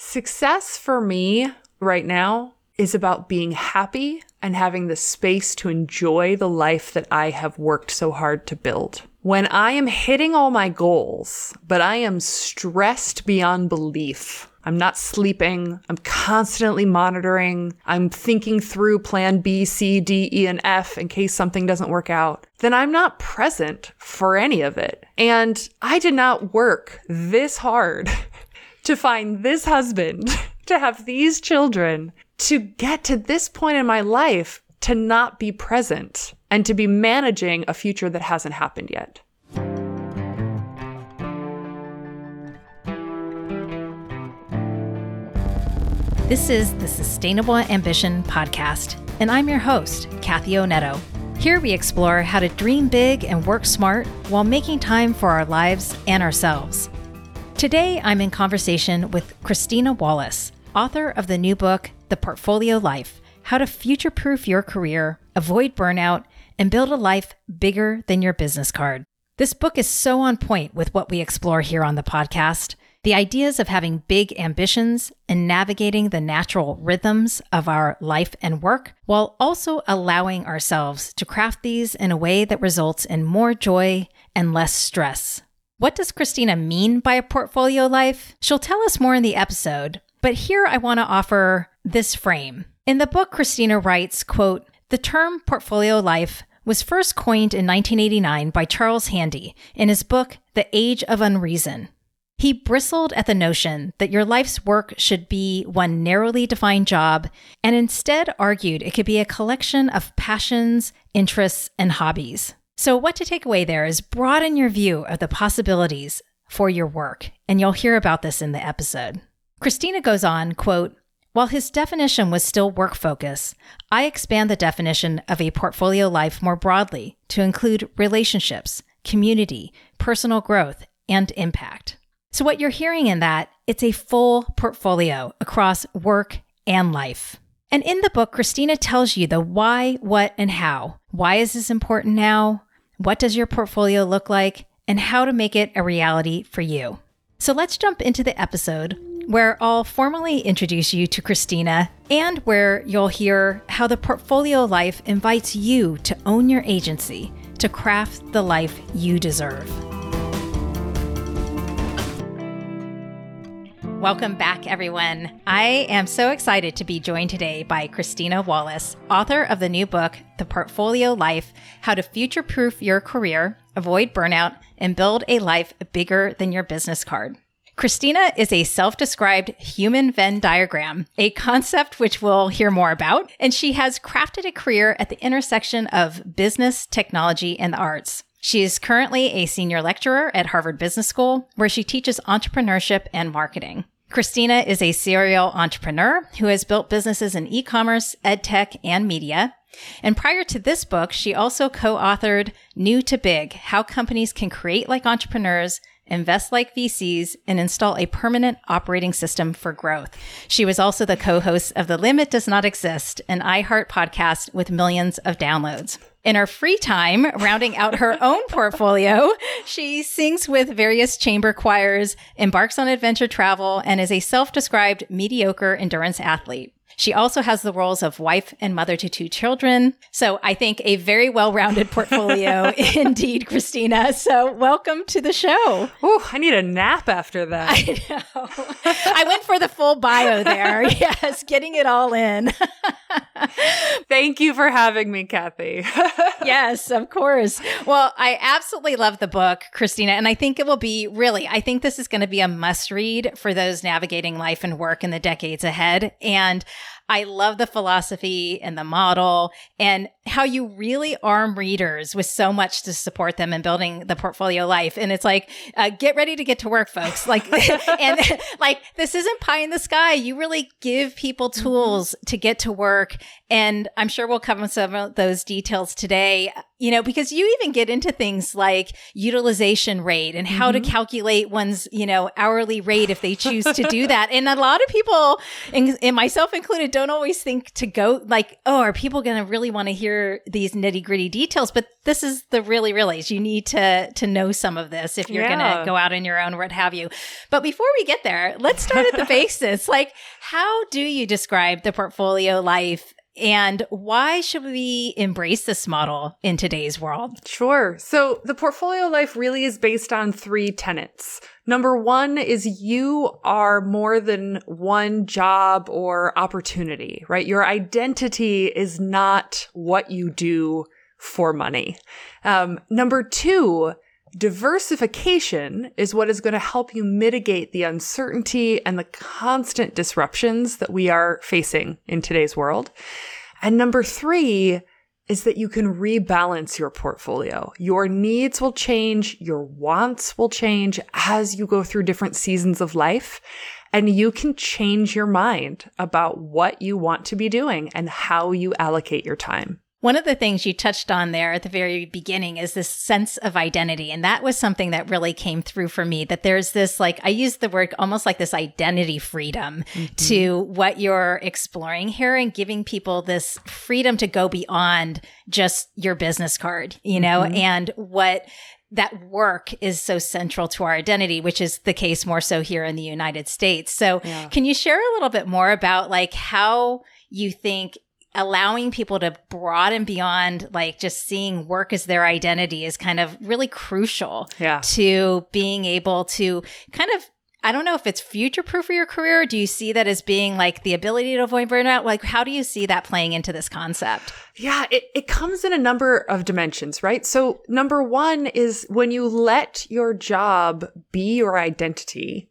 Success for me right now is about being happy and having the space to enjoy the life that I have worked so hard to build. When I am hitting all my goals, but I am stressed beyond belief, I'm not sleeping. I'm constantly monitoring. I'm thinking through plan B, C, D, E, and F in case something doesn't work out. Then I'm not present for any of it. And I did not work this hard to find this husband, to have these children, to get to this point in my life to not be present and to be managing a future that hasn't happened yet. This is the Sustainable Ambition Podcast, and I'm your host, Kathy Onetto. Here we explore how to dream big and work smart while making time for our lives and ourselves. Today, I'm in conversation with Christina Wallace, author of the new book, The Portfolio Life How to Future Proof Your Career, Avoid Burnout, and Build a Life Bigger Than Your Business Card. This book is so on point with what we explore here on the podcast. The ideas of having big ambitions and navigating the natural rhythms of our life and work, while also allowing ourselves to craft these in a way that results in more joy and less stress. What does Christina mean by a portfolio life? She'll tell us more in the episode, but here I want to offer this frame. In the book, Christina writes, quote, the term portfolio life was first coined in 1989 by Charles Handy in his book, The Age of Unreason. He bristled at the notion that your life's work should be one narrowly defined job and instead argued it could be a collection of passions, interests, and hobbies. So, what to take away there is broaden your view of the possibilities for your work, and you'll hear about this in the episode. Christina goes on, quote, while his definition was still work focus, I expand the definition of a portfolio life more broadly to include relationships, community, personal growth, and impact. So what you're hearing in that, it's a full portfolio across work and life. And in the book, Christina tells you the why, what, and how. Why is this important now? What does your portfolio look like? And how to make it a reality for you. So let's jump into the episode where I'll formally introduce you to Christina and where you'll hear how the portfolio life invites you to own your agency to craft the life you deserve. Welcome back, everyone. I am so excited to be joined today by Christina Wallace, author of the new book, The Portfolio Life How to Future Proof Your Career, Avoid Burnout, and Build a Life Bigger Than Your Business Card. Christina is a self described human Venn diagram, a concept which we'll hear more about, and she has crafted a career at the intersection of business, technology, and the arts. She is currently a senior lecturer at Harvard Business School, where she teaches entrepreneurship and marketing. Christina is a serial entrepreneur who has built businesses in e-commerce, edtech, and media. And prior to this book, she also co-authored New to Big, How Companies Can Create Like Entrepreneurs invest like VCs, and install a permanent operating system for growth. She was also the co host of The Limit Does Not Exist, an iHeart podcast with millions of downloads. In her free time, rounding out her own portfolio, she sings with various chamber choirs, embarks on adventure travel, and is a self described mediocre endurance athlete. She also has the roles of wife and mother to two children. So I think a very well rounded portfolio indeed, Christina. So welcome to the show. Oh, I need a nap after that. I know. I went for the full bio there. yes, getting it all in. Thank you for having me, Kathy. yes, of course. Well, I absolutely love the book, Christina, and I think it will be really, I think this is going to be a must read for those navigating life and work in the decades ahead. And I love the philosophy and the model and how you really arm readers with so much to support them in building the portfolio life. And it's like, uh, get ready to get to work, folks. Like, and like, this isn't pie in the sky. You really give people mm-hmm. tools to get to work. And I'm sure we'll cover some of those details today. you know, because you even get into things like utilization rate and how mm-hmm. to calculate one's, you know, hourly rate if they choose to do that. And a lot of people, and, and, myself included, don't always think to go like, oh, are people going to really want to hear these nitty gritty details? But this is the really, really, you need to, to know some of this if you're yeah. going to go out on your own what have you. But before we get there, let's start at the basis. Like, how do you describe the portfolio life and why should we embrace this model in today's world? Sure. So the portfolio life really is based on three tenets. Number one is you are more than one job or opportunity, right? Your identity is not what you do for money. Um, number two, diversification is what is going to help you mitigate the uncertainty and the constant disruptions that we are facing in today's world. And number three is that you can rebalance your portfolio. Your needs will change. Your wants will change as you go through different seasons of life. And you can change your mind about what you want to be doing and how you allocate your time. One of the things you touched on there at the very beginning is this sense of identity. And that was something that really came through for me that there's this, like, I use the word almost like this identity freedom mm-hmm. to what you're exploring here and giving people this freedom to go beyond just your business card, you know, mm-hmm. and what that work is so central to our identity, which is the case more so here in the United States. So yeah. can you share a little bit more about like how you think allowing people to broaden beyond like just seeing work as their identity is kind of really crucial yeah. to being able to kind of I don't know if it's future proof for your career. Do you see that as being like the ability to avoid burnout? Like, how do you see that playing into this concept? Yeah, it, it comes in a number of dimensions, right? So, number one is when you let your job be your identity,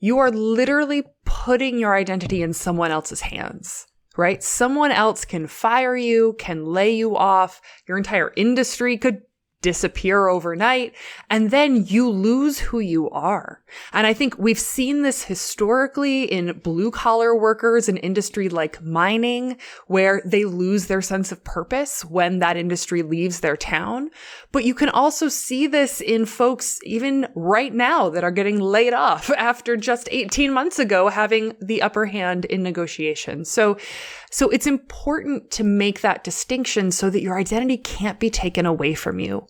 you are literally putting your identity in someone else's hands right? Someone else can fire you, can lay you off. Your entire industry could disappear overnight and then you lose who you are. And I think we've seen this historically in blue collar workers in industry like mining where they lose their sense of purpose when that industry leaves their town. But you can also see this in folks even right now that are getting laid off after just 18 months ago having the upper hand in negotiations. So so it's important to make that distinction so that your identity can't be taken away from you.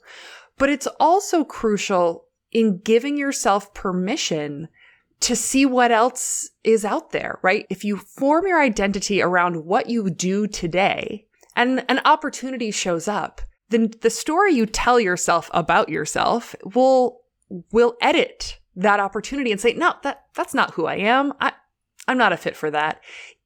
But it's also crucial in giving yourself permission to see what else is out there, right? If you form your identity around what you do today and an opportunity shows up, then the story you tell yourself about yourself will, will edit that opportunity and say, no, that, that's not who I am. I, I'm not a fit for that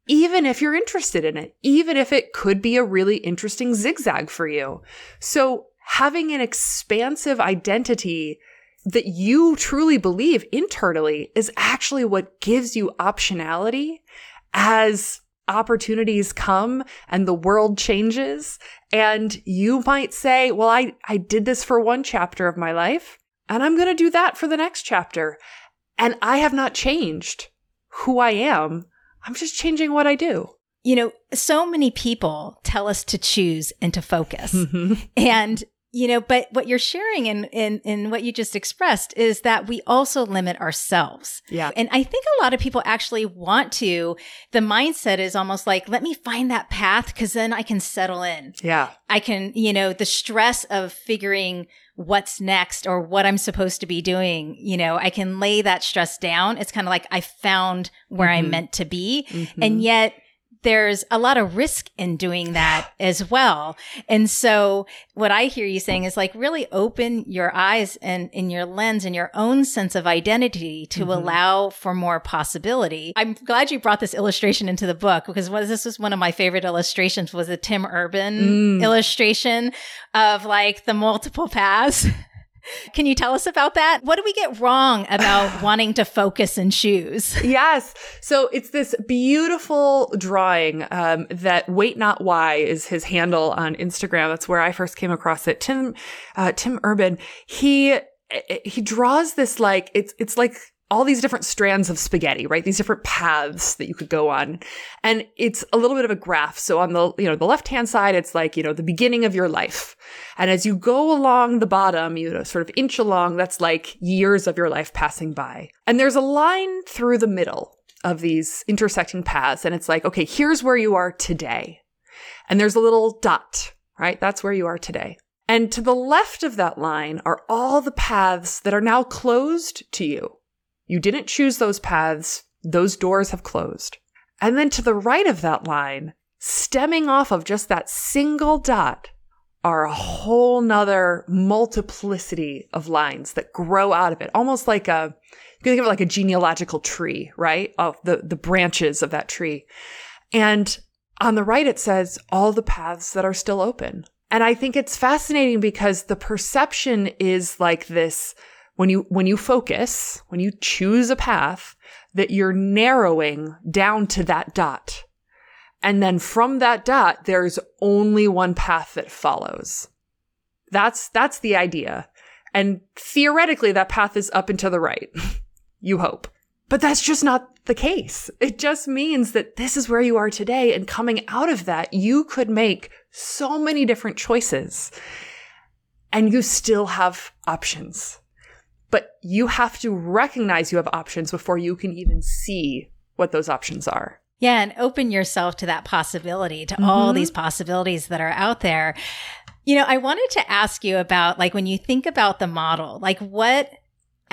even if you're interested in it, even if it could be a really interesting zigzag for you. So having an expansive identity that you truly believe internally is actually what gives you optionality as opportunities come and the world changes. And you might say, well, I, I did this for one chapter of my life and I'm going to do that for the next chapter. And I have not changed who I am I'm just changing what I do. You know, so many people tell us to choose and to focus. Mm-hmm. And you know, but what you're sharing in, in, in what you just expressed is that we also limit ourselves. Yeah. And I think a lot of people actually want to, the mindset is almost like, let me find that path because then I can settle in. Yeah. I can, you know, the stress of figuring what's next or what I'm supposed to be doing, you know, I can lay that stress down. It's kind of like I found where mm-hmm. I'm meant to be. Mm-hmm. And yet there's a lot of risk in doing that as well. And so what I hear you saying is like really open your eyes and in your lens and your own sense of identity to mm-hmm. allow for more possibility. I'm glad you brought this illustration into the book because was, this was one of my favorite illustrations was the Tim Urban mm. illustration of like the multiple paths. Can you tell us about that? What do we get wrong about wanting to focus and choose? Yes. So it's this beautiful drawing um, that Wait But Why is his handle on Instagram. That's where I first came across it. Tim, uh, Tim Urban, he, he draws this like, it's, it's like all these different strands of spaghetti, right? These different paths that you could go on. And it's a little bit of a graph. So on the, you know, the left-hand side, it's like, you know, the beginning of your life. And as you go along the bottom, you know, sort of inch along, that's like years of your life passing by. And there's a line through the middle of these intersecting paths. And it's like, okay, here's where you are today. And there's a little dot, right? That's where you are today. And to the left of that line are all the paths that are now closed to you. You didn't choose those paths. Those doors have closed. And then to the right of that line, stemming off of just that single dot, are a whole nother multiplicity of lines that grow out of it, almost like a, you can think of it like a genealogical tree, right? Of the, the branches of that tree. And on the right, it says all the paths that are still open. And I think it's fascinating because the perception is like this when you, when you focus, when you choose a path, that you're narrowing down to that dot. And then from that dot, there's only one path that follows. That's, that's the idea. And theoretically, that path is up and to the right. you hope. But that's just not the case. It just means that this is where you are today. And coming out of that, you could make so many different choices and you still have options. But you have to recognize you have options before you can even see what those options are. Yeah, and open yourself to that possibility, to mm-hmm. all these possibilities that are out there. You know, I wanted to ask you about like when you think about the model, like what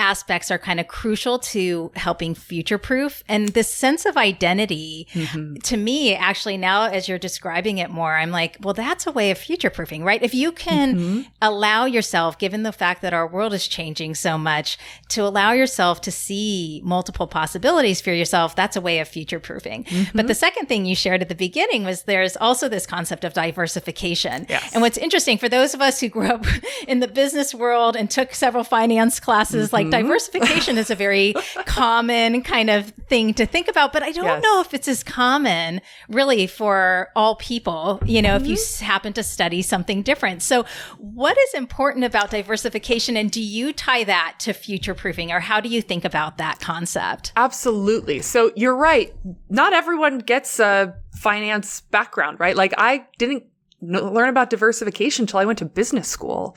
aspects are kind of crucial to helping future proof. And this sense of identity mm-hmm. to me, actually, now as you're describing it more, I'm like, well, that's a way of future proofing, right? If you can mm-hmm. allow yourself, given the fact that our world is changing so much, to allow yourself to see multiple possibilities for yourself, that's a way of future proofing. Mm-hmm. But the second thing you shared at the beginning was there's also this concept of diversification. Yes. And what's interesting for those of us who grew up in the business world and took several finance classes, like Mm-hmm. Diversification is a very common kind of thing to think about, but I don't yes. know if it's as common really for all people, you know, mm-hmm. if you mm-hmm. happen to study something different. So what is important about diversification and do you tie that to future proofing or how do you think about that concept? Absolutely. So you're right. Not everyone gets a finance background, right? Like I didn't learn about diversification until I went to business school.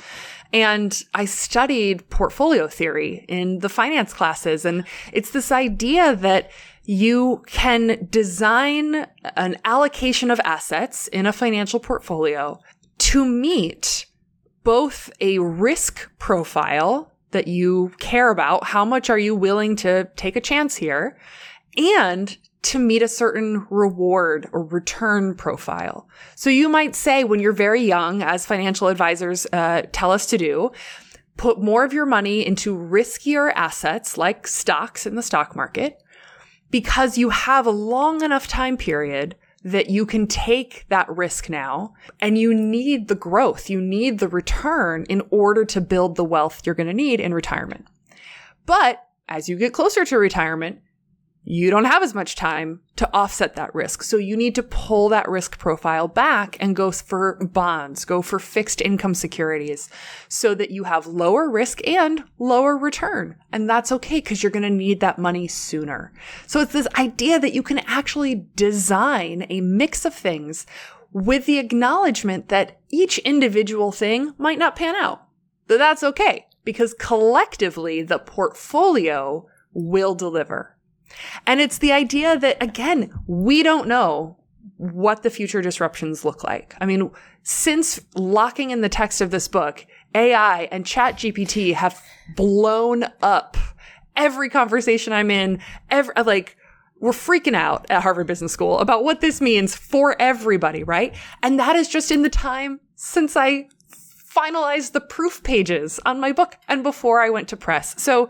And I studied portfolio theory in the finance classes. And it's this idea that you can design an allocation of assets in a financial portfolio to meet both a risk profile that you care about. How much are you willing to take a chance here? And to meet a certain reward or return profile. So you might say when you're very young, as financial advisors uh, tell us to do, put more of your money into riskier assets like stocks in the stock market because you have a long enough time period that you can take that risk now and you need the growth. You need the return in order to build the wealth you're going to need in retirement. But as you get closer to retirement, you don't have as much time to offset that risk. So you need to pull that risk profile back and go for bonds, go for fixed income securities so that you have lower risk and lower return. And that's okay because you're going to need that money sooner. So it's this idea that you can actually design a mix of things with the acknowledgement that each individual thing might not pan out. But that's okay because collectively the portfolio will deliver. And it's the idea that, again, we don't know what the future disruptions look like. I mean, since locking in the text of this book, AI and ChatGPT have blown up every conversation I'm in, every, uh, like, we're freaking out at Harvard Business School about what this means for everybody, right? And that is just in the time since I finalized the proof pages on my book and before I went to press. So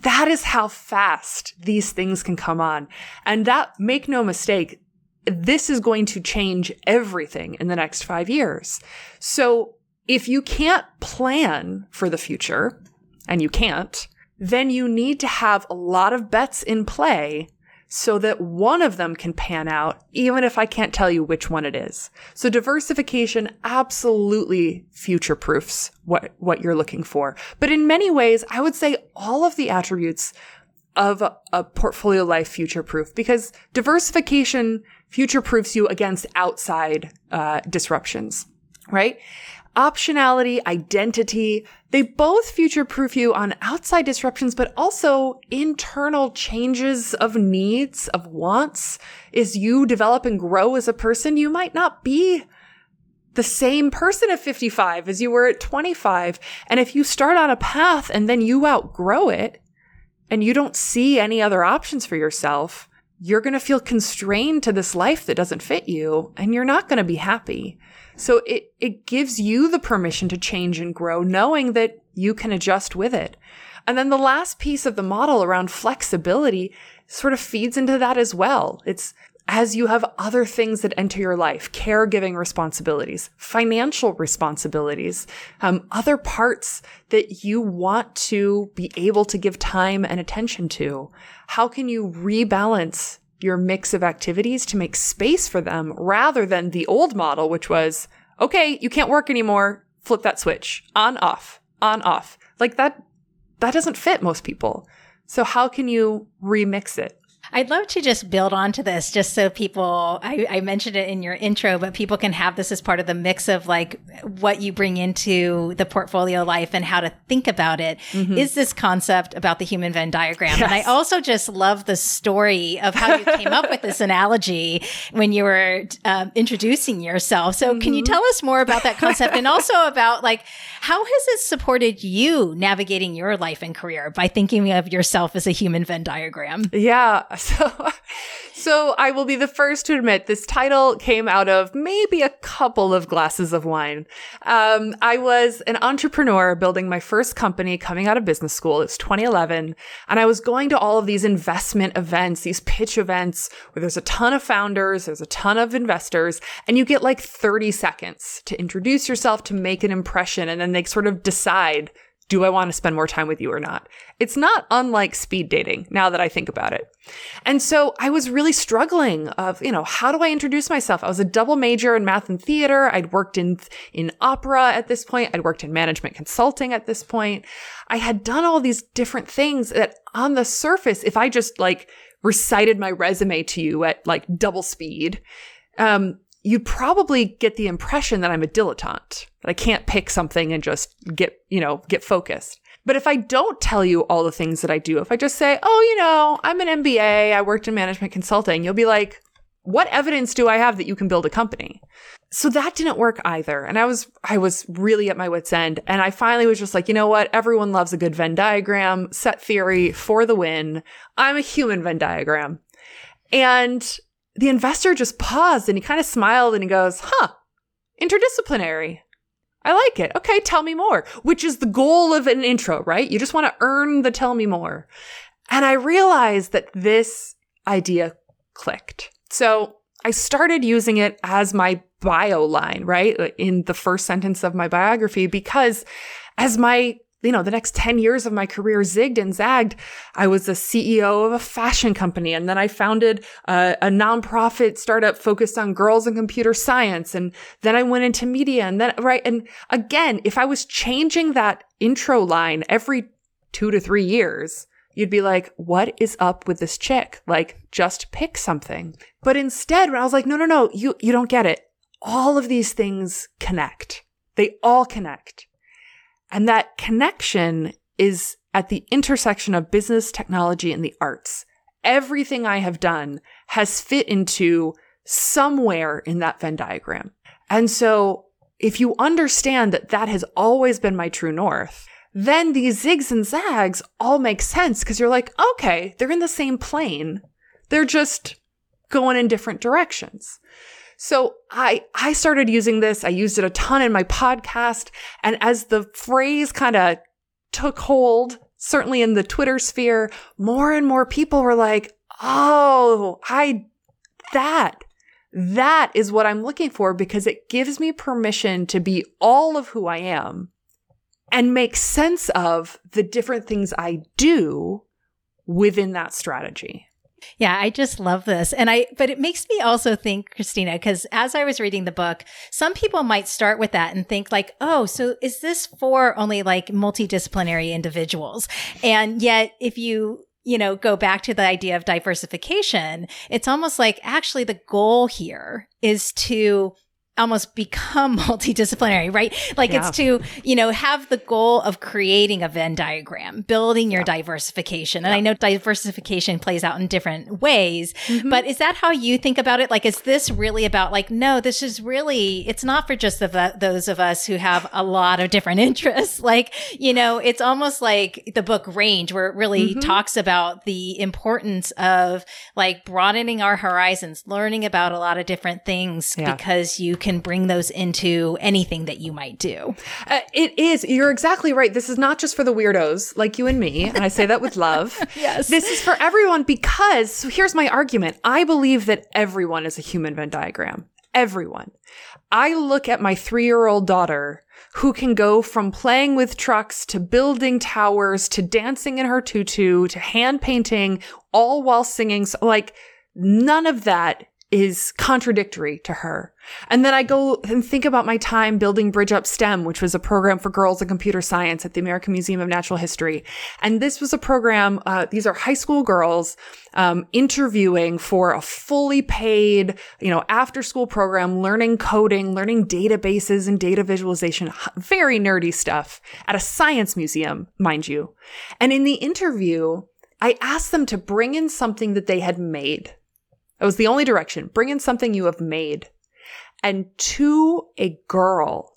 that is how fast these things can come on. And that, make no mistake, this is going to change everything in the next five years. So if you can't plan for the future, and you can't, then you need to have a lot of bets in play so that one of them can pan out, even if I can't tell you which one it is. So diversification absolutely future proofs what, what you're looking for. But in many ways, I would say all of the attributes of a, portfolio life future proof because diversification future proofs you against outside uh, disruptions, right? Optionality, identity, they both future proof you on outside disruptions, but also internal changes of needs, of wants. As you develop and grow as a person, you might not be the same person at 55 as you were at 25. And if you start on a path and then you outgrow it and you don't see any other options for yourself, you're going to feel constrained to this life that doesn't fit you and you're not going to be happy. So it, it gives you the permission to change and grow, knowing that you can adjust with it. And then the last piece of the model around flexibility sort of feeds into that as well. It's as you have other things that enter your life, caregiving responsibilities, financial responsibilities, um, other parts that you want to be able to give time and attention to. How can you rebalance your mix of activities to make space for them rather than the old model, which was, okay, you can't work anymore. Flip that switch on, off, on, off. Like that, that doesn't fit most people. So how can you remix it? I'd love to just build onto this just so people, I, I, mentioned it in your intro, but people can have this as part of the mix of like what you bring into the portfolio life and how to think about it. Mm-hmm. Is this concept about the human Venn diagram? Yes. And I also just love the story of how you came up with this analogy when you were um, introducing yourself. So mm-hmm. can you mm-hmm. tell us more about that concept and also about like, how has it supported you navigating your life and career by thinking of yourself as a human Venn diagram? Yeah. So, so I will be the first to admit this title came out of maybe a couple of glasses of wine. Um, I was an entrepreneur building my first company coming out of business school. It was 2011. And I was going to all of these investment events, these pitch events where there's a ton of founders, there's a ton of investors, and you get like 30 seconds to introduce yourself, to make an impression. And then they sort of decide do I want to spend more time with you or not? It's not unlike speed dating now that I think about it. And so I was really struggling of, you know, how do I introduce myself? I was a double major in math and theater. I'd worked in, in opera at this point. I'd worked in management consulting at this point. I had done all these different things that on the surface, if I just like recited my resume to you at like double speed, um, you'd probably get the impression that I'm a dilettante, that I can't pick something and just get, you know, get focused. But if I don't tell you all the things that I do, if I just say, oh, you know, I'm an MBA, I worked in management consulting, you'll be like, what evidence do I have that you can build a company? So that didn't work either. And I was, I was really at my wit's end. And I finally was just like, you know what? Everyone loves a good Venn diagram, set theory for the win. I'm a human Venn diagram. And the investor just paused and he kind of smiled and he goes, huh, interdisciplinary. I like it. Okay, tell me more, which is the goal of an intro, right? You just want to earn the tell me more. And I realized that this idea clicked. So I started using it as my bio line, right? In the first sentence of my biography, because as my you know, the next 10 years of my career zigged and zagged. I was the CEO of a fashion company. And then I founded a, a, nonprofit startup focused on girls and computer science. And then I went into media and then, right. And again, if I was changing that intro line every two to three years, you'd be like, what is up with this chick? Like, just pick something. But instead, when I was like, no, no, no, you, you don't get it. All of these things connect. They all connect. And that connection is at the intersection of business, technology, and the arts. Everything I have done has fit into somewhere in that Venn diagram. And so if you understand that that has always been my true north, then these zigs and zags all make sense because you're like, okay, they're in the same plane. They're just going in different directions. So I, I started using this. I used it a ton in my podcast. And as the phrase kind of took hold, certainly in the Twitter sphere, more and more people were like, Oh, I, that, that is what I'm looking for because it gives me permission to be all of who I am and make sense of the different things I do within that strategy. Yeah, I just love this. And I, but it makes me also think, Christina, because as I was reading the book, some people might start with that and think like, oh, so is this for only like multidisciplinary individuals? And yet if you you know, go back to the idea of diversification, it's almost like actually the goal here is to almost become multidisciplinary, right? Like yeah. it's to, you know, have the goal of creating a Venn diagram, building your yeah. diversification. And yeah. I know diversification plays out in different ways, mm-hmm. but is that how you think about it? Like, is this really about like, no, this is really, it's not for just the, those of us who have a lot of different interests. Like, you know, it's almost like the book Range, where it really mm-hmm. talks about the importance of like broadening our horizons, learning about a lot of different things because you can bring those into anything that you might do. Uh, it is. You're exactly right. This is not just for the weirdos like you and me. And I say that with love. yes. This is for everyone because so here's my argument. I believe that everyone is a human Venn diagram. Everyone. I look at my three year old daughter who can go from playing with trucks to building towers to dancing in her tutu to hand painting all while singing. So, like, none of that is contradictory to her. And then I go and think about my time building BridgeUp STEM, which was a program for girls in computer science at the American Museum of Natural History. And this was a program, uh, these are high school girls, um, interviewing for a fully paid, you know, after school program, learning coding, learning databases and data visualization, very nerdy stuff at a science museum, mind you. And in the interview, I asked them to bring in something that they had made that was the only direction. Bring in something you have made. And to a girl,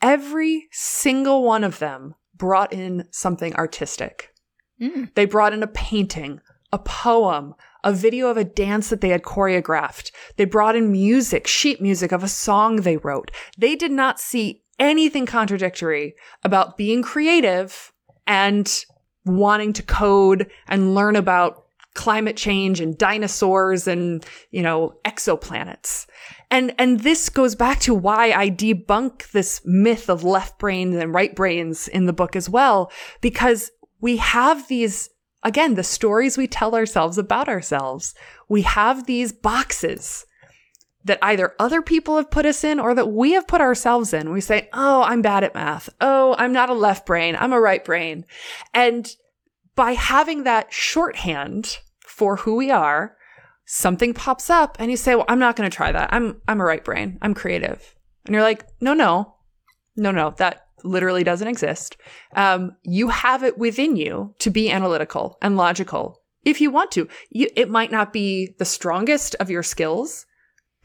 every single one of them brought in something artistic. Mm. They brought in a painting, a poem, a video of a dance that they had choreographed. They brought in music, sheet music of a song they wrote. They did not see anything contradictory about being creative and wanting to code and learn about climate change and dinosaurs and, you know, exoplanets. And, and this goes back to why I debunk this myth of left brains and right brains in the book as well, because we have these, again, the stories we tell ourselves about ourselves. We have these boxes that either other people have put us in or that we have put ourselves in. We say, Oh, I'm bad at math. Oh, I'm not a left brain. I'm a right brain. And by having that shorthand for who we are, something pops up and you say, well, I'm not going to try that. I'm, I'm a right brain. I'm creative. And you're like, no, no, no, no, that literally doesn't exist. Um, you have it within you to be analytical and logical if you want to. You, it might not be the strongest of your skills,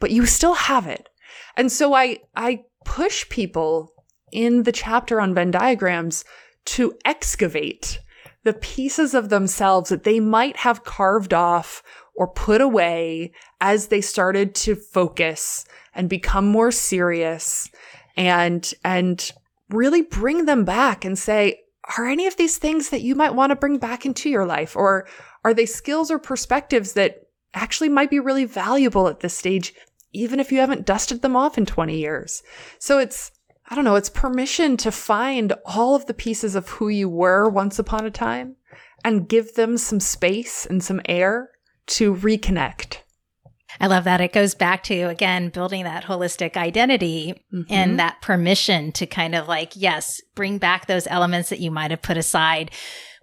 but you still have it. And so I, I push people in the chapter on Venn diagrams to excavate the pieces of themselves that they might have carved off or put away as they started to focus and become more serious and, and really bring them back and say, are any of these things that you might want to bring back into your life? Or are they skills or perspectives that actually might be really valuable at this stage, even if you haven't dusted them off in 20 years? So it's, I don't know, it's permission to find all of the pieces of who you were once upon a time and give them some space and some air to reconnect. I love that. It goes back to, again, building that holistic identity mm-hmm. and that permission to kind of like, yes, bring back those elements that you might have put aside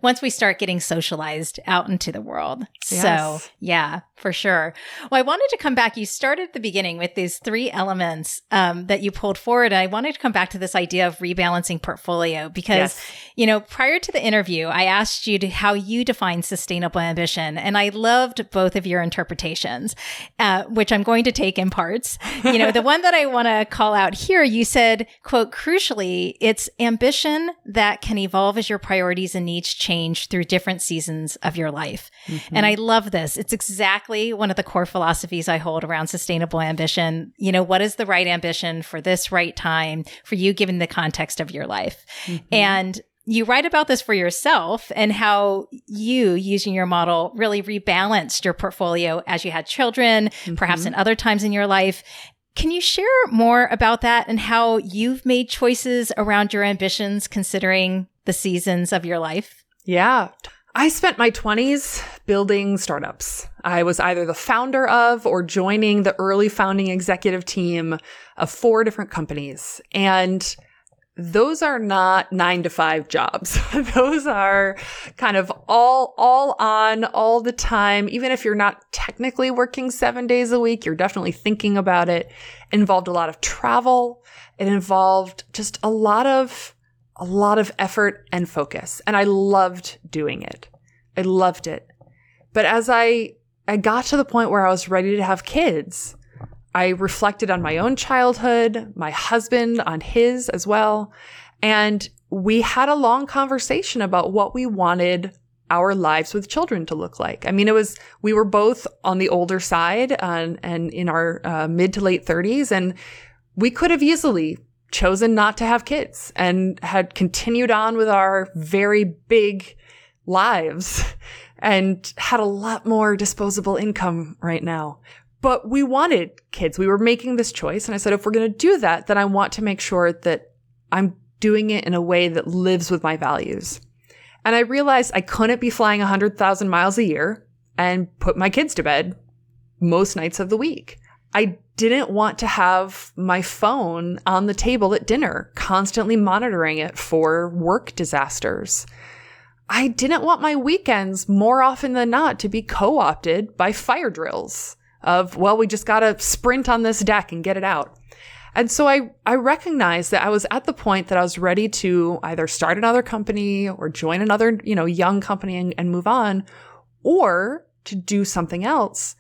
once we start getting socialized out into the world. Yes. So, yeah, for sure. Well, I wanted to come back. You started at the beginning with these three elements um, that you pulled forward. And I wanted to come back to this idea of rebalancing portfolio because, yes. you know, prior to the interview, I asked you to how you define sustainable ambition. And I loved both of your interpretations, uh, which I'm going to take in parts. You know, the one that I want to call out here, you said, quote, crucially, it's ambition that can evolve as your priorities and needs change through different seasons of your life. Mm-hmm. And I love this. It's exactly one of the core philosophies I hold around sustainable ambition. You know, what is the right ambition for this right time for you, given the context of your life? Mm-hmm. And you write about this for yourself and how you, using your model, really rebalanced your portfolio as you had children, mm-hmm. perhaps in other times in your life. Can you share more about that and how you've made choices around your ambitions considering the seasons of your life? Yeah. I spent my 20s building startups. I was either the founder of or joining the early founding executive team of four different companies. And those are not nine to five jobs. those are kind of all, all on all the time. Even if you're not technically working seven days a week, you're definitely thinking about it. it involved a lot of travel. It involved just a lot of, a lot of effort and focus. And I loved doing it. I loved it. But as I, I got to the point where I was ready to have kids, I reflected on my own childhood, my husband on his as well. And we had a long conversation about what we wanted our lives with children to look like. I mean, it was, we were both on the older side and, and in our uh, mid to late 30s, and we could have easily chosen not to have kids and had continued on with our very big lives and had a lot more disposable income right now. But we wanted kids. We were making this choice. And I said, if we're going to do that, then I want to make sure that I'm doing it in a way that lives with my values. And I realized I couldn't be flying 100,000 miles a year and put my kids to bed most nights of the week. I didn't want to have my phone on the table at dinner, constantly monitoring it for work disasters. I didn't want my weekends more often than not to be co opted by fire drills of, well, we just got to sprint on this deck and get it out. And so I, I recognized that I was at the point that I was ready to either start another company or join another, you know, young company and, and move on or to do something else.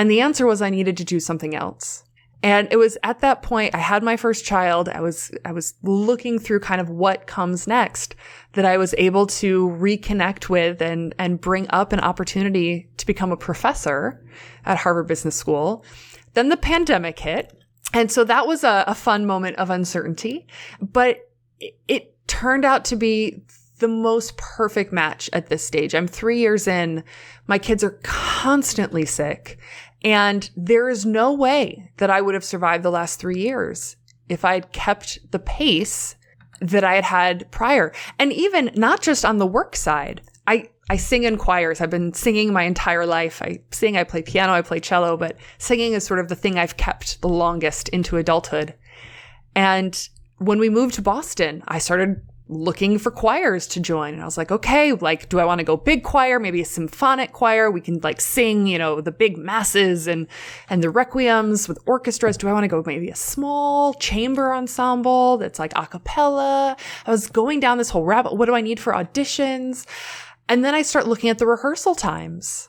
And the answer was I needed to do something else. And it was at that point I had my first child. I was, I was looking through kind of what comes next that I was able to reconnect with and, and bring up an opportunity to become a professor at Harvard Business School. Then the pandemic hit. And so that was a, a fun moment of uncertainty, but it, it turned out to be the most perfect match at this stage. I'm three years in. My kids are constantly sick and there is no way that I would have survived the last three years if I had kept the pace that I had had prior. And even not just on the work side. I, I sing in choirs. I've been singing my entire life. I sing, I play piano, I play cello, but singing is sort of the thing I've kept the longest into adulthood. And when we moved to Boston, I started looking for choirs to join. And I was like, okay, like, do I want to go big choir? Maybe a symphonic choir. We can like sing, you know, the big masses and, and the requiems with orchestras. Do I want to go maybe a small chamber ensemble that's like a cappella? I was going down this whole rabbit. What do I need for auditions? And then I start looking at the rehearsal times.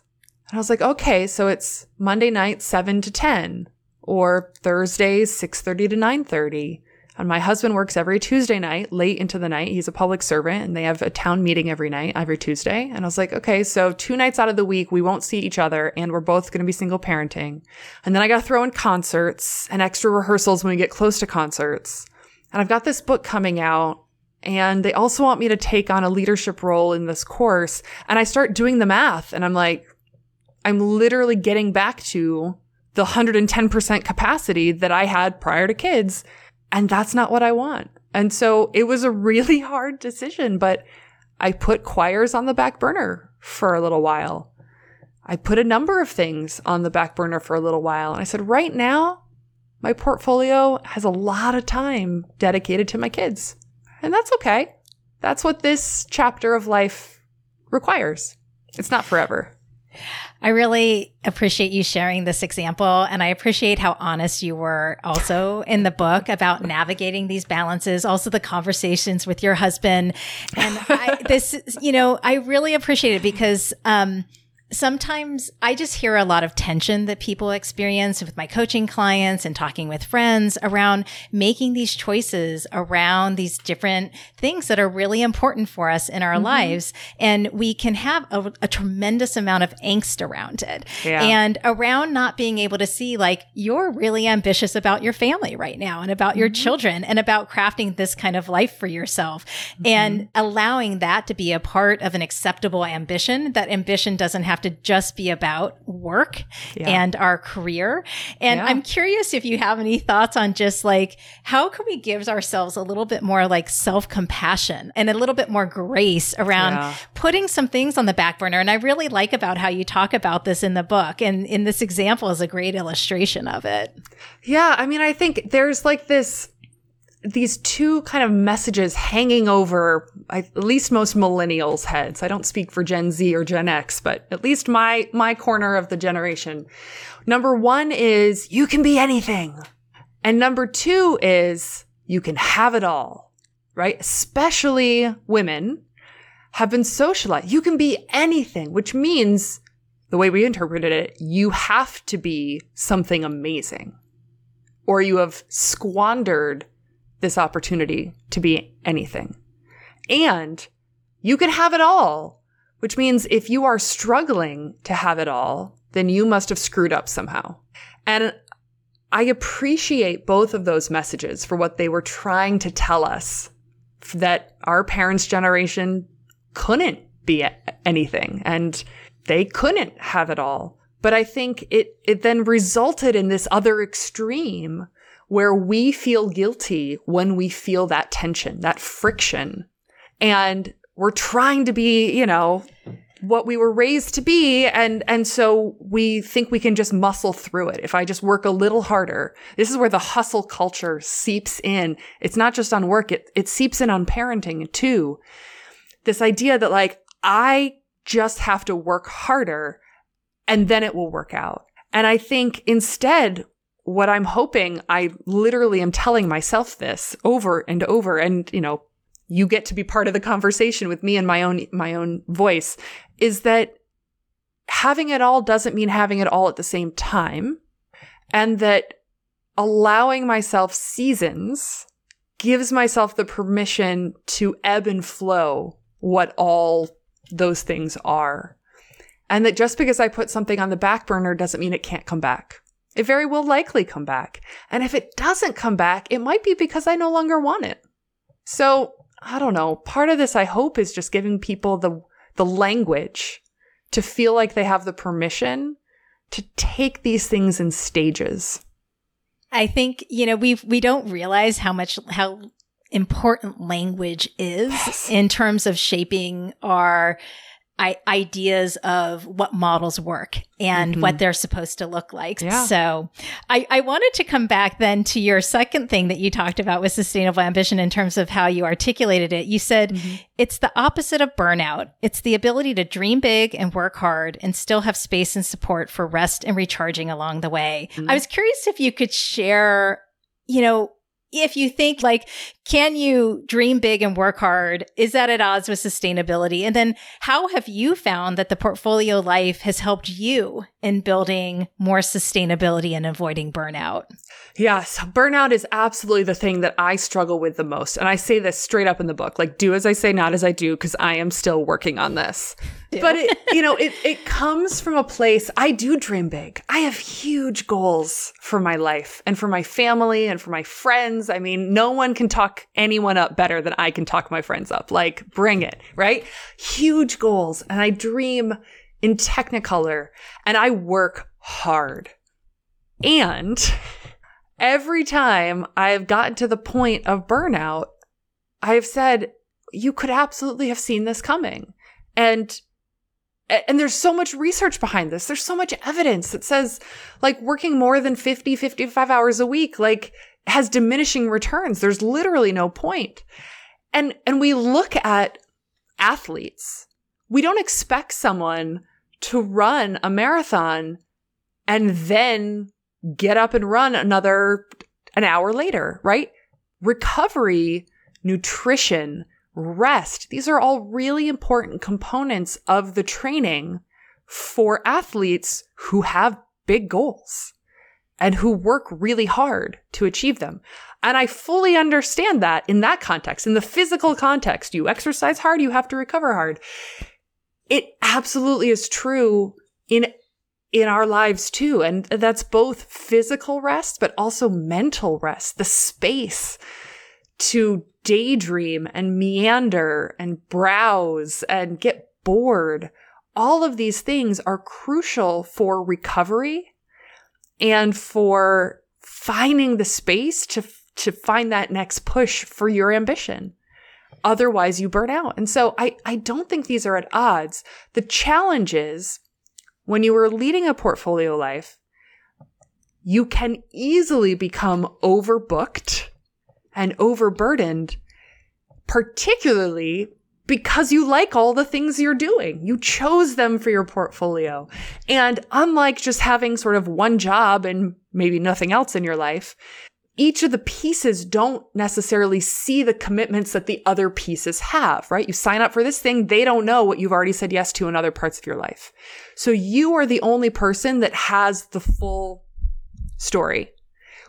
And I was like, okay, so it's Monday night, 7 to 10 or Thursdays, 6.30 to 9.30 and my husband works every Tuesday night, late into the night. He's a public servant and they have a town meeting every night, every Tuesday. And I was like, okay, so two nights out of the week, we won't see each other and we're both going to be single parenting. And then I got to throw in concerts and extra rehearsals when we get close to concerts. And I've got this book coming out and they also want me to take on a leadership role in this course. And I start doing the math and I'm like, I'm literally getting back to the 110% capacity that I had prior to kids. And that's not what I want. And so it was a really hard decision, but I put choirs on the back burner for a little while. I put a number of things on the back burner for a little while. And I said, right now, my portfolio has a lot of time dedicated to my kids. And that's okay. That's what this chapter of life requires. It's not forever. I really appreciate you sharing this example. And I appreciate how honest you were also in the book about navigating these balances, also the conversations with your husband. And I, this, you know, I really appreciate it because, um, sometimes I just hear a lot of tension that people experience with my coaching clients and talking with friends around making these choices around these different things that are really important for us in our mm-hmm. lives. And we can have a, a, tremendous amount of angst around it yeah. and around not being able to see like you're really ambitious about your family right now and about mm-hmm. your children and about crafting this kind of life for yourself mm-hmm. and allowing that to be a part of an acceptable ambition. That ambition doesn't have to just be about work yeah. and our career. And yeah. I'm curious if you have any thoughts on just like, how can we give ourselves a little bit more like self compassion and a little bit more grace around yeah. putting some things on the back burner? And I really like about how you talk about this in the book. And in this example is a great illustration of it. Yeah. I mean, I think there's like this these two kind of messages hanging over at least most millennials' heads. I don't speak for Gen Z or Gen X, but at least my my corner of the generation. Number 1 is you can be anything. And number 2 is you can have it all. Right? Especially women have been socialized. You can be anything, which means the way we interpreted it, you have to be something amazing or you have squandered this opportunity to be anything. And you can have it all, which means if you are struggling to have it all, then you must have screwed up somehow. And I appreciate both of those messages for what they were trying to tell us that our parents' generation couldn't be anything and they couldn't have it all. But I think it, it then resulted in this other extreme where we feel guilty when we feel that tension, that friction. And we're trying to be, you know, what we were raised to be. And, and so we think we can just muscle through it. If I just work a little harder, this is where the hustle culture seeps in. It's not just on work. It, it seeps in on parenting too. This idea that like, I just have to work harder and then it will work out. And I think instead, what I'm hoping, I literally am telling myself this over and over. And, you know, you get to be part of the conversation with me and my own, my own voice is that having it all doesn't mean having it all at the same time. And that allowing myself seasons gives myself the permission to ebb and flow what all those things are. And that just because I put something on the back burner doesn't mean it can't come back. It very will likely come back. And if it doesn't come back, it might be because I no longer want it. So I don't know. Part of this, I hope, is just giving people the, the language to feel like they have the permission to take these things in stages. I think, you know, we we don't realize how much, how important language is yes. in terms of shaping our I- ideas of what models work and mm-hmm. what they're supposed to look like. Yeah. So I, I wanted to come back then to your second thing that you talked about with sustainable ambition in terms of how you articulated it. You said mm-hmm. it's the opposite of burnout. It's the ability to dream big and work hard and still have space and support for rest and recharging along the way. Mm-hmm. I was curious if you could share, you know, if you think like, can you dream big and work hard? Is that at odds with sustainability? And then how have you found that the portfolio life has helped you in building more sustainability and avoiding burnout? Yes, burnout is absolutely the thing that I struggle with the most. And I say this straight up in the book, like do as I say, not as I do, because I am still working on this. But it, you know, it, it comes from a place, I do dream big. I have huge goals for my life and for my family and for my friends. I mean, no one can talk anyone up better than I can talk my friends up. Like, bring it, right? Huge goals. And I dream in technicolor and I work hard. And every time I've gotten to the point of burnout, I've said, you could absolutely have seen this coming. And and there's so much research behind this. There's so much evidence that says like working more than 50, 55 hours a week, like has diminishing returns. There's literally no point. And, and we look at athletes. We don't expect someone to run a marathon and then get up and run another an hour later, right? Recovery, nutrition, rest. These are all really important components of the training for athletes who have big goals and who work really hard to achieve them. And I fully understand that in that context, in the physical context, you exercise hard, you have to recover hard. It absolutely is true in in our lives too. And that's both physical rest, but also mental rest, the space to daydream and meander and browse and get bored. All of these things are crucial for recovery and for finding the space to, to find that next push for your ambition. Otherwise you burn out. And so I, I don't think these are at odds. The challenge is when you are leading a portfolio life, you can easily become overbooked and overburdened, particularly because you like all the things you're doing. You chose them for your portfolio. And unlike just having sort of one job and maybe nothing else in your life, each of the pieces don't necessarily see the commitments that the other pieces have, right? You sign up for this thing, they don't know what you've already said yes to in other parts of your life. So you are the only person that has the full story,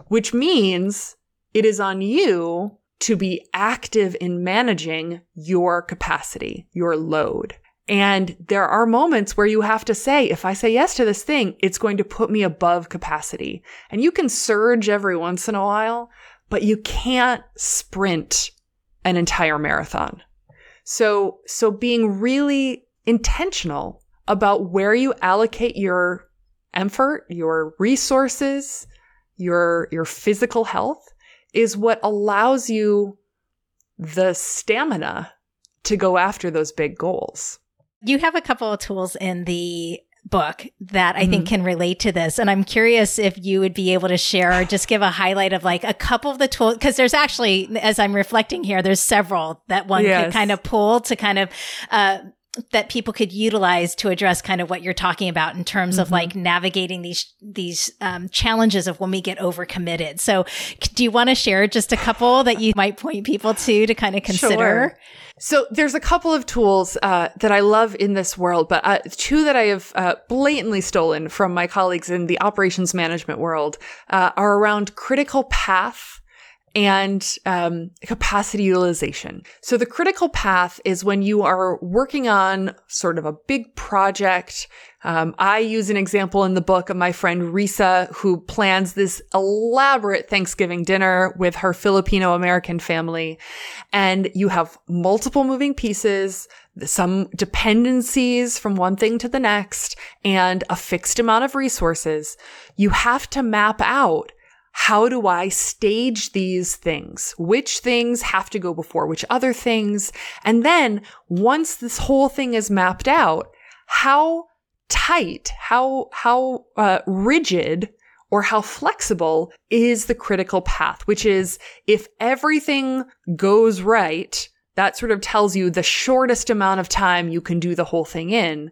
which means it is on you to be active in managing your capacity, your load. And there are moments where you have to say, if I say yes to this thing, it's going to put me above capacity. And you can surge every once in a while, but you can't sprint an entire marathon. So, so being really intentional about where you allocate your effort, your resources, your, your physical health is what allows you the stamina to go after those big goals. You have a couple of tools in the book that I mm-hmm. think can relate to this. And I'm curious if you would be able to share or just give a highlight of like a couple of the tools. Cause there's actually, as I'm reflecting here, there's several that one yes. could kind of pull to kind of, uh, that people could utilize to address kind of what you're talking about in terms mm-hmm. of like navigating these these um, challenges of when we get overcommitted. So, do you want to share just a couple that you might point people to to kind of consider? Sure. So there's a couple of tools uh, that I love in this world, but uh, two that I have uh, blatantly stolen from my colleagues in the operations management world uh, are around critical path and um, capacity utilization. So the critical path is when you are working on sort of a big project. Um, I use an example in the book of my friend Risa, who plans this elaborate Thanksgiving dinner with her Filipino American family. And you have multiple moving pieces, some dependencies from one thing to the next, and a fixed amount of resources. You have to map out how do I stage these things? Which things have to go before which other things? And then once this whole thing is mapped out, how tight, how, how uh, rigid or how flexible is the critical path, which is if everything goes right, that sort of tells you the shortest amount of time you can do the whole thing in.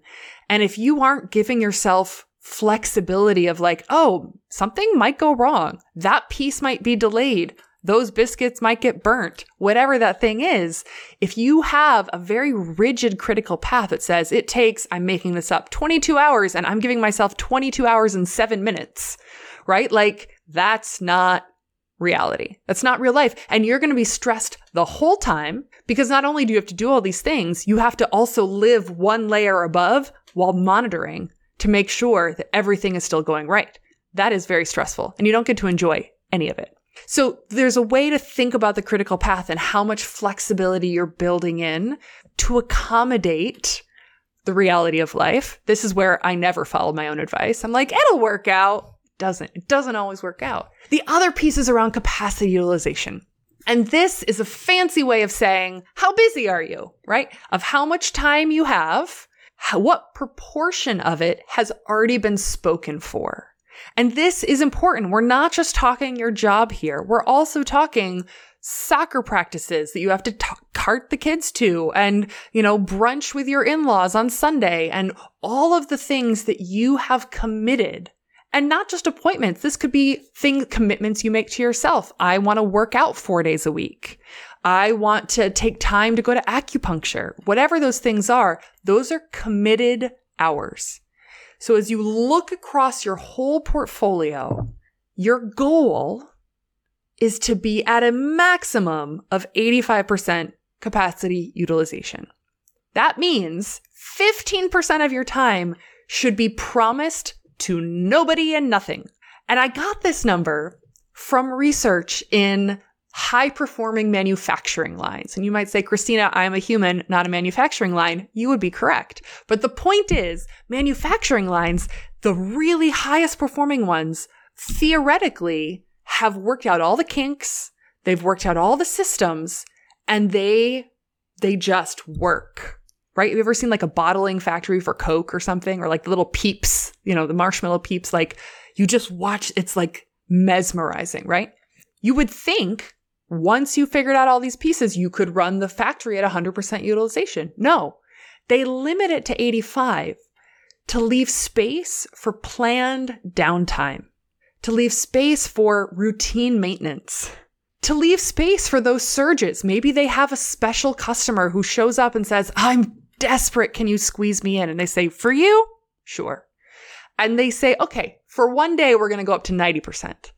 And if you aren't giving yourself flexibility of like, oh, something might go wrong. That piece might be delayed. Those biscuits might get burnt. Whatever that thing is, if you have a very rigid critical path that says it takes, I'm making this up, 22 hours and I'm giving myself 22 hours and seven minutes, right? Like that's not reality. That's not real life. And you're going to be stressed the whole time because not only do you have to do all these things, you have to also live one layer above while monitoring to make sure that everything is still going right. That is very stressful and you don't get to enjoy any of it. So there's a way to think about the critical path and how much flexibility you're building in to accommodate the reality of life. This is where I never follow my own advice. I'm like, it'll work out. It doesn't. It doesn't always work out. The other piece is around capacity utilization. And this is a fancy way of saying, how busy are you, right? Of how much time you have what proportion of it has already been spoken for? And this is important. We're not just talking your job here. We're also talking soccer practices that you have to t- cart the kids to and, you know, brunch with your in-laws on Sunday and all of the things that you have committed and not just appointments. This could be things, commitments you make to yourself. I want to work out four days a week. I want to take time to go to acupuncture. Whatever those things are, those are committed hours. So as you look across your whole portfolio, your goal is to be at a maximum of 85% capacity utilization. That means 15% of your time should be promised to nobody and nothing. And I got this number from research in high performing manufacturing lines. And you might say, Christina, I'm a human, not a manufacturing line. You would be correct. But the point is, manufacturing lines, the really highest performing ones, theoretically have worked out all the kinks. They've worked out all the systems and they, they just work. Right? Have you ever seen like a bottling factory for Coke or something? Or like the little peeps, you know, the marshmallow peeps? Like you just watch, it's like mesmerizing, right? You would think once you figured out all these pieces, you could run the factory at 100% utilization. No, they limit it to 85 to leave space for planned downtime, to leave space for routine maintenance, to leave space for those surges. Maybe they have a special customer who shows up and says, I'm desperate. Can you squeeze me in? And they say, For you? Sure. And they say, Okay, for one day, we're going to go up to 90%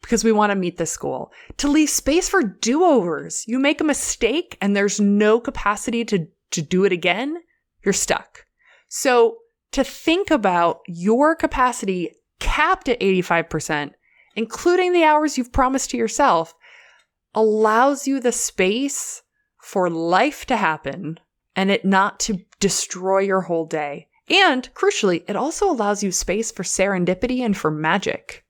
because we want to meet this goal. To leave space for do overs. You make a mistake and there's no capacity to, to do it again, you're stuck. So to think about your capacity capped at 85%, including the hours you've promised to yourself, allows you the space for life to happen and it not to destroy your whole day. And crucially, it also allows you space for serendipity and for magic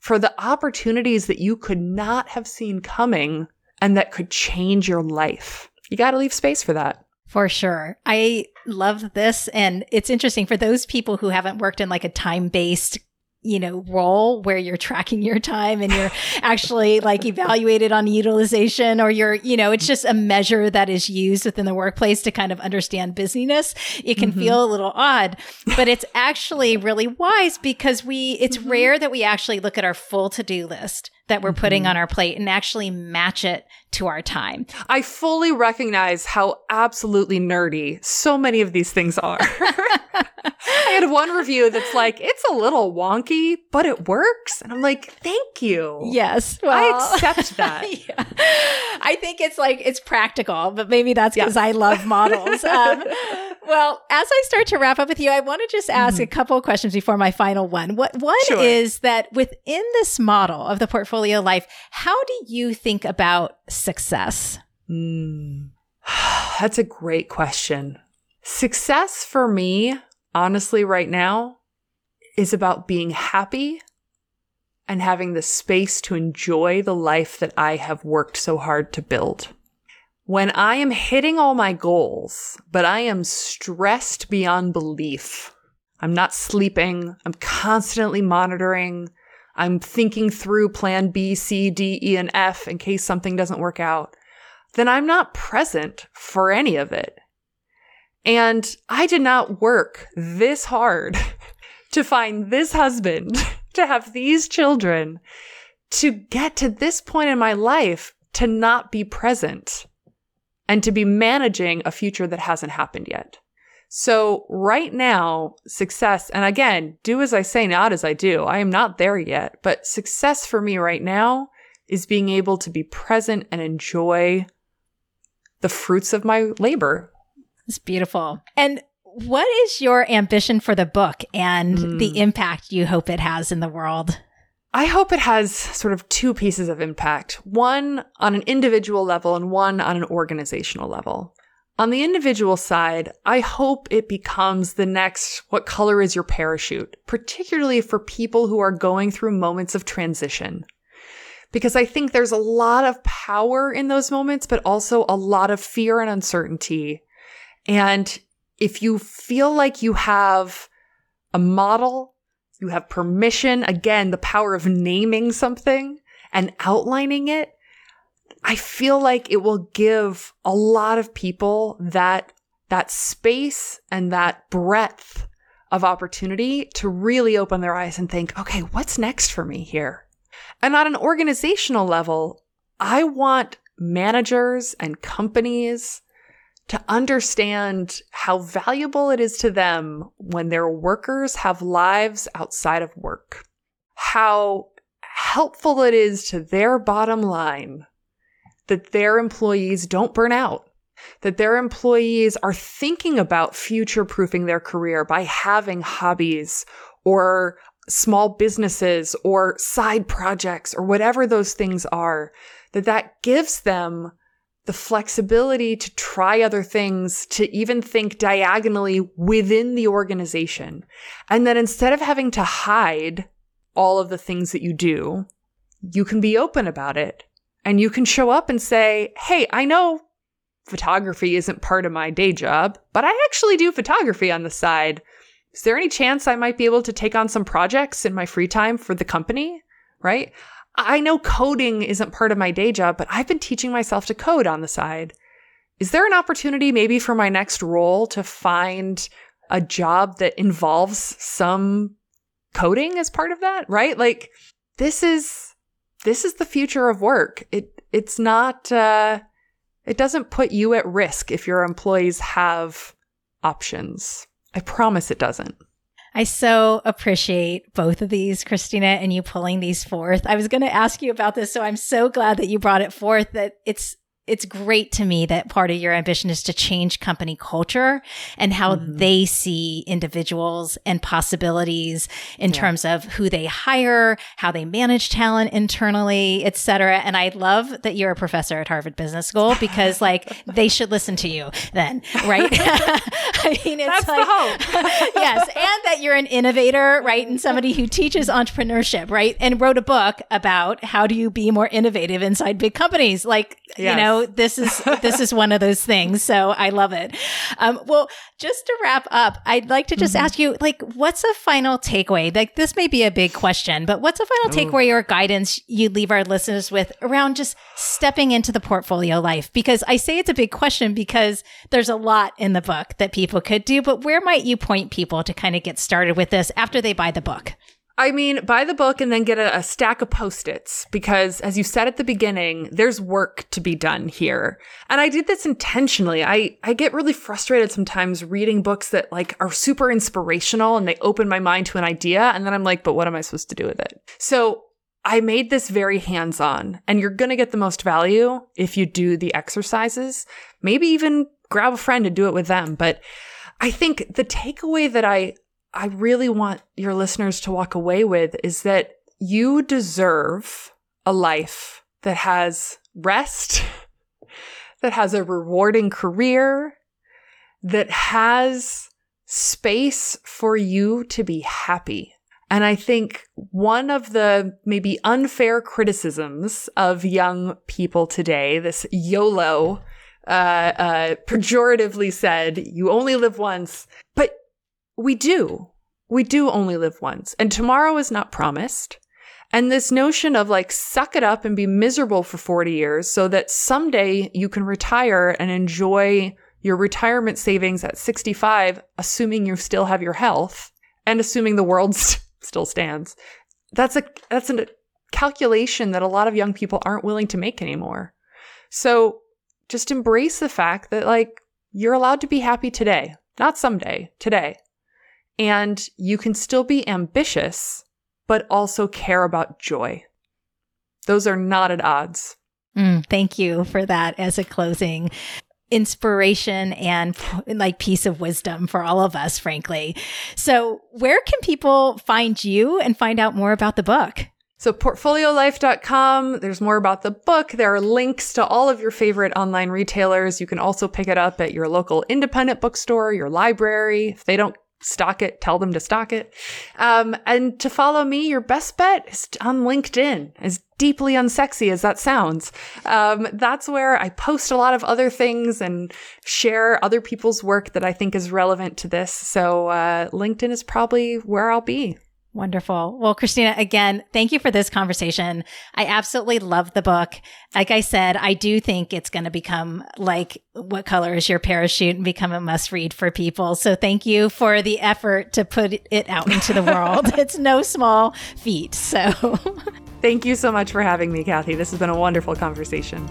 for the opportunities that you could not have seen coming and that could change your life. You got to leave space for that. For sure. I love this. And it's interesting for those people who haven't worked in like a time based you know, role where you're tracking your time and you're actually like evaluated on utilization or you're, you know, it's just a measure that is used within the workplace to kind of understand busyness. It can mm-hmm. feel a little odd, but it's actually really wise because we, it's mm-hmm. rare that we actually look at our full to do list that we're mm-hmm. putting on our plate and actually match it to our time. I fully recognize how absolutely nerdy so many of these things are. I had one review that's like, it's a little wonky, but it works. And I'm like, thank you. Yes. Well, I accept that. yeah. I think it's like, it's practical, but maybe that's because I love models. Um, well, as I start to wrap up with you, I want to just ask mm-hmm. a couple of questions before my final one. What one sure. is that within this model of the portfolio life, how do you think about success? Mm. That's a great question. Success for me, honestly, right now, is about being happy and having the space to enjoy the life that I have worked so hard to build. When I am hitting all my goals, but I am stressed beyond belief, I'm not sleeping, I'm constantly monitoring, I'm thinking through plan B, C, D, E, and F in case something doesn't work out, then I'm not present for any of it. And I did not work this hard to find this husband, to have these children, to get to this point in my life to not be present and to be managing a future that hasn't happened yet. So right now, success, and again, do as I say, not as I do. I am not there yet, but success for me right now is being able to be present and enjoy the fruits of my labor. It's beautiful. And what is your ambition for the book and mm. the impact you hope it has in the world? I hope it has sort of two pieces of impact one on an individual level and one on an organizational level. On the individual side, I hope it becomes the next what color is your parachute, particularly for people who are going through moments of transition. Because I think there's a lot of power in those moments, but also a lot of fear and uncertainty. And if you feel like you have a model, you have permission, again, the power of naming something and outlining it, I feel like it will give a lot of people that that space and that breadth of opportunity to really open their eyes and think, okay, what's next for me here? And on an organizational level, I want managers and companies to understand how valuable it is to them when their workers have lives outside of work. How helpful it is to their bottom line that their employees don't burn out, that their employees are thinking about future proofing their career by having hobbies or small businesses or side projects or whatever those things are, that that gives them the flexibility to try other things, to even think diagonally within the organization. And that instead of having to hide all of the things that you do, you can be open about it and you can show up and say, Hey, I know photography isn't part of my day job, but I actually do photography on the side. Is there any chance I might be able to take on some projects in my free time for the company? Right? I know coding isn't part of my day job, but I've been teaching myself to code on the side. Is there an opportunity maybe for my next role to find a job that involves some coding as part of that, right? Like this is this is the future of work. It it's not uh it doesn't put you at risk if your employees have options. I promise it doesn't. I so appreciate both of these, Christina, and you pulling these forth. I was going to ask you about this, so I'm so glad that you brought it forth that it's it's great to me that part of your ambition is to change company culture and how mm-hmm. they see individuals and possibilities in yeah. terms of who they hire, how they manage talent internally, et cetera. And I love that you're a professor at Harvard Business School because like they should listen to you then, right? I mean, it's That's like, yes. And that you're an innovator, right? And somebody who teaches entrepreneurship, right? And wrote a book about how do you be more innovative inside big companies. Like, yes. you know, this is this is one of those things. So I love it. Um, well, just to wrap up, I'd like to just mm-hmm. ask you, like, what's a final takeaway? Like, this may be a big question, but what's a final Ooh. takeaway or guidance you'd leave our listeners with around just stepping into the portfolio life? Because I say it's a big question because there's a lot in the book that people could do, but where might you point people to kind of get started with this after they buy the book? I mean, buy the book and then get a, a stack of post-its because as you said at the beginning, there's work to be done here. And I did this intentionally. I, I get really frustrated sometimes reading books that like are super inspirational and they open my mind to an idea. And then I'm like, but what am I supposed to do with it? So I made this very hands on and you're going to get the most value if you do the exercises. Maybe even grab a friend and do it with them. But I think the takeaway that I I really want your listeners to walk away with is that you deserve a life that has rest, that has a rewarding career, that has space for you to be happy. And I think one of the maybe unfair criticisms of young people today, this YOLO, uh, uh, pejoratively said, you only live once, but we do. We do only live once, and tomorrow is not promised. And this notion of like, suck it up and be miserable for 40 years so that someday you can retire and enjoy your retirement savings at 65, assuming you still have your health and assuming the world still stands. That's a, that's a calculation that a lot of young people aren't willing to make anymore. So just embrace the fact that like, you're allowed to be happy today, not someday, today. And you can still be ambitious, but also care about joy. Those are not at odds. Mm, thank you for that as a closing inspiration and like piece of wisdom for all of us, frankly. So, where can people find you and find out more about the book? So portfoliolife.com, there's more about the book. There are links to all of your favorite online retailers. You can also pick it up at your local independent bookstore, your library. If they don't stock it, tell them to stock it. Um, and to follow me, your best bet is on LinkedIn, as deeply unsexy as that sounds. Um, that's where I post a lot of other things and share other people's work that I think is relevant to this. So, uh, LinkedIn is probably where I'll be. Wonderful. Well, Christina, again, thank you for this conversation. I absolutely love the book. Like I said, I do think it's going to become like what color is your parachute and become a must read for people. So thank you for the effort to put it out into the world. it's no small feat. So thank you so much for having me, Kathy. This has been a wonderful conversation.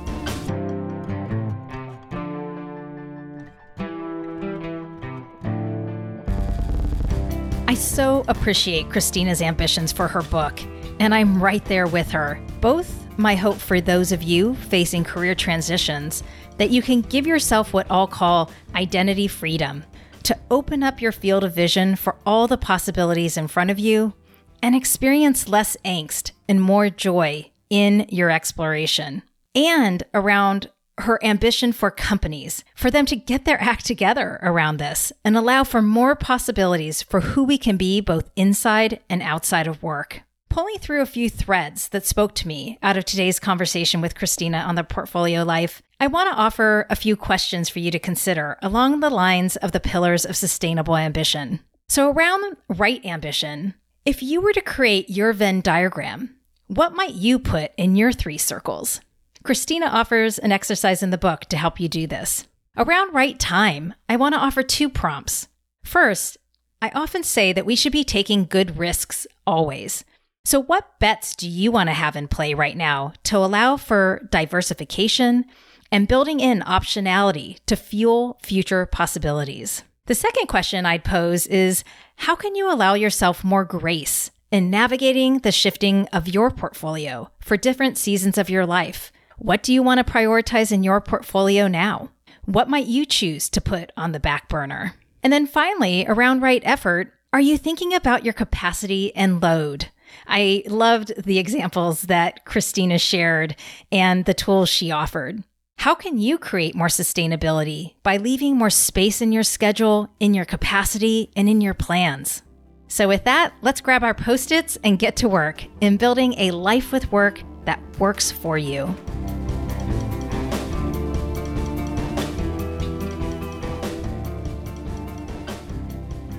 I so appreciate Christina's ambitions for her book, and I'm right there with her. Both my hope for those of you facing career transitions that you can give yourself what I'll call identity freedom to open up your field of vision for all the possibilities in front of you and experience less angst and more joy in your exploration. And around her ambition for companies, for them to get their act together around this and allow for more possibilities for who we can be both inside and outside of work. Pulling through a few threads that spoke to me out of today's conversation with Christina on the portfolio life, I want to offer a few questions for you to consider along the lines of the pillars of sustainable ambition. So, around right ambition, if you were to create your Venn diagram, What might you put in your three circles? Christina offers an exercise in the book to help you do this. Around right time, I want to offer two prompts. First, I often say that we should be taking good risks always. So, what bets do you want to have in play right now to allow for diversification and building in optionality to fuel future possibilities? The second question I'd pose is how can you allow yourself more grace in navigating the shifting of your portfolio for different seasons of your life? What do you want to prioritize in your portfolio now? What might you choose to put on the back burner? And then finally, around right effort, are you thinking about your capacity and load? I loved the examples that Christina shared and the tools she offered. How can you create more sustainability by leaving more space in your schedule, in your capacity, and in your plans? So, with that, let's grab our post its and get to work in building a life with work that works for you.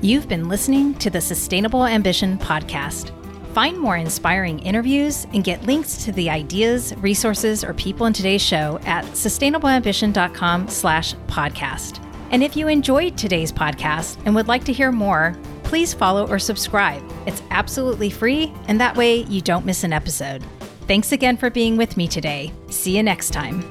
You've been listening to the Sustainable Ambition Podcast. Find more inspiring interviews and get links to the ideas, resources, or people in today's show at sustainableambition.com slash podcast. And if you enjoyed today's podcast and would like to hear more, please follow or subscribe. It's absolutely free, and that way you don't miss an episode. Thanks again for being with me today. See you next time.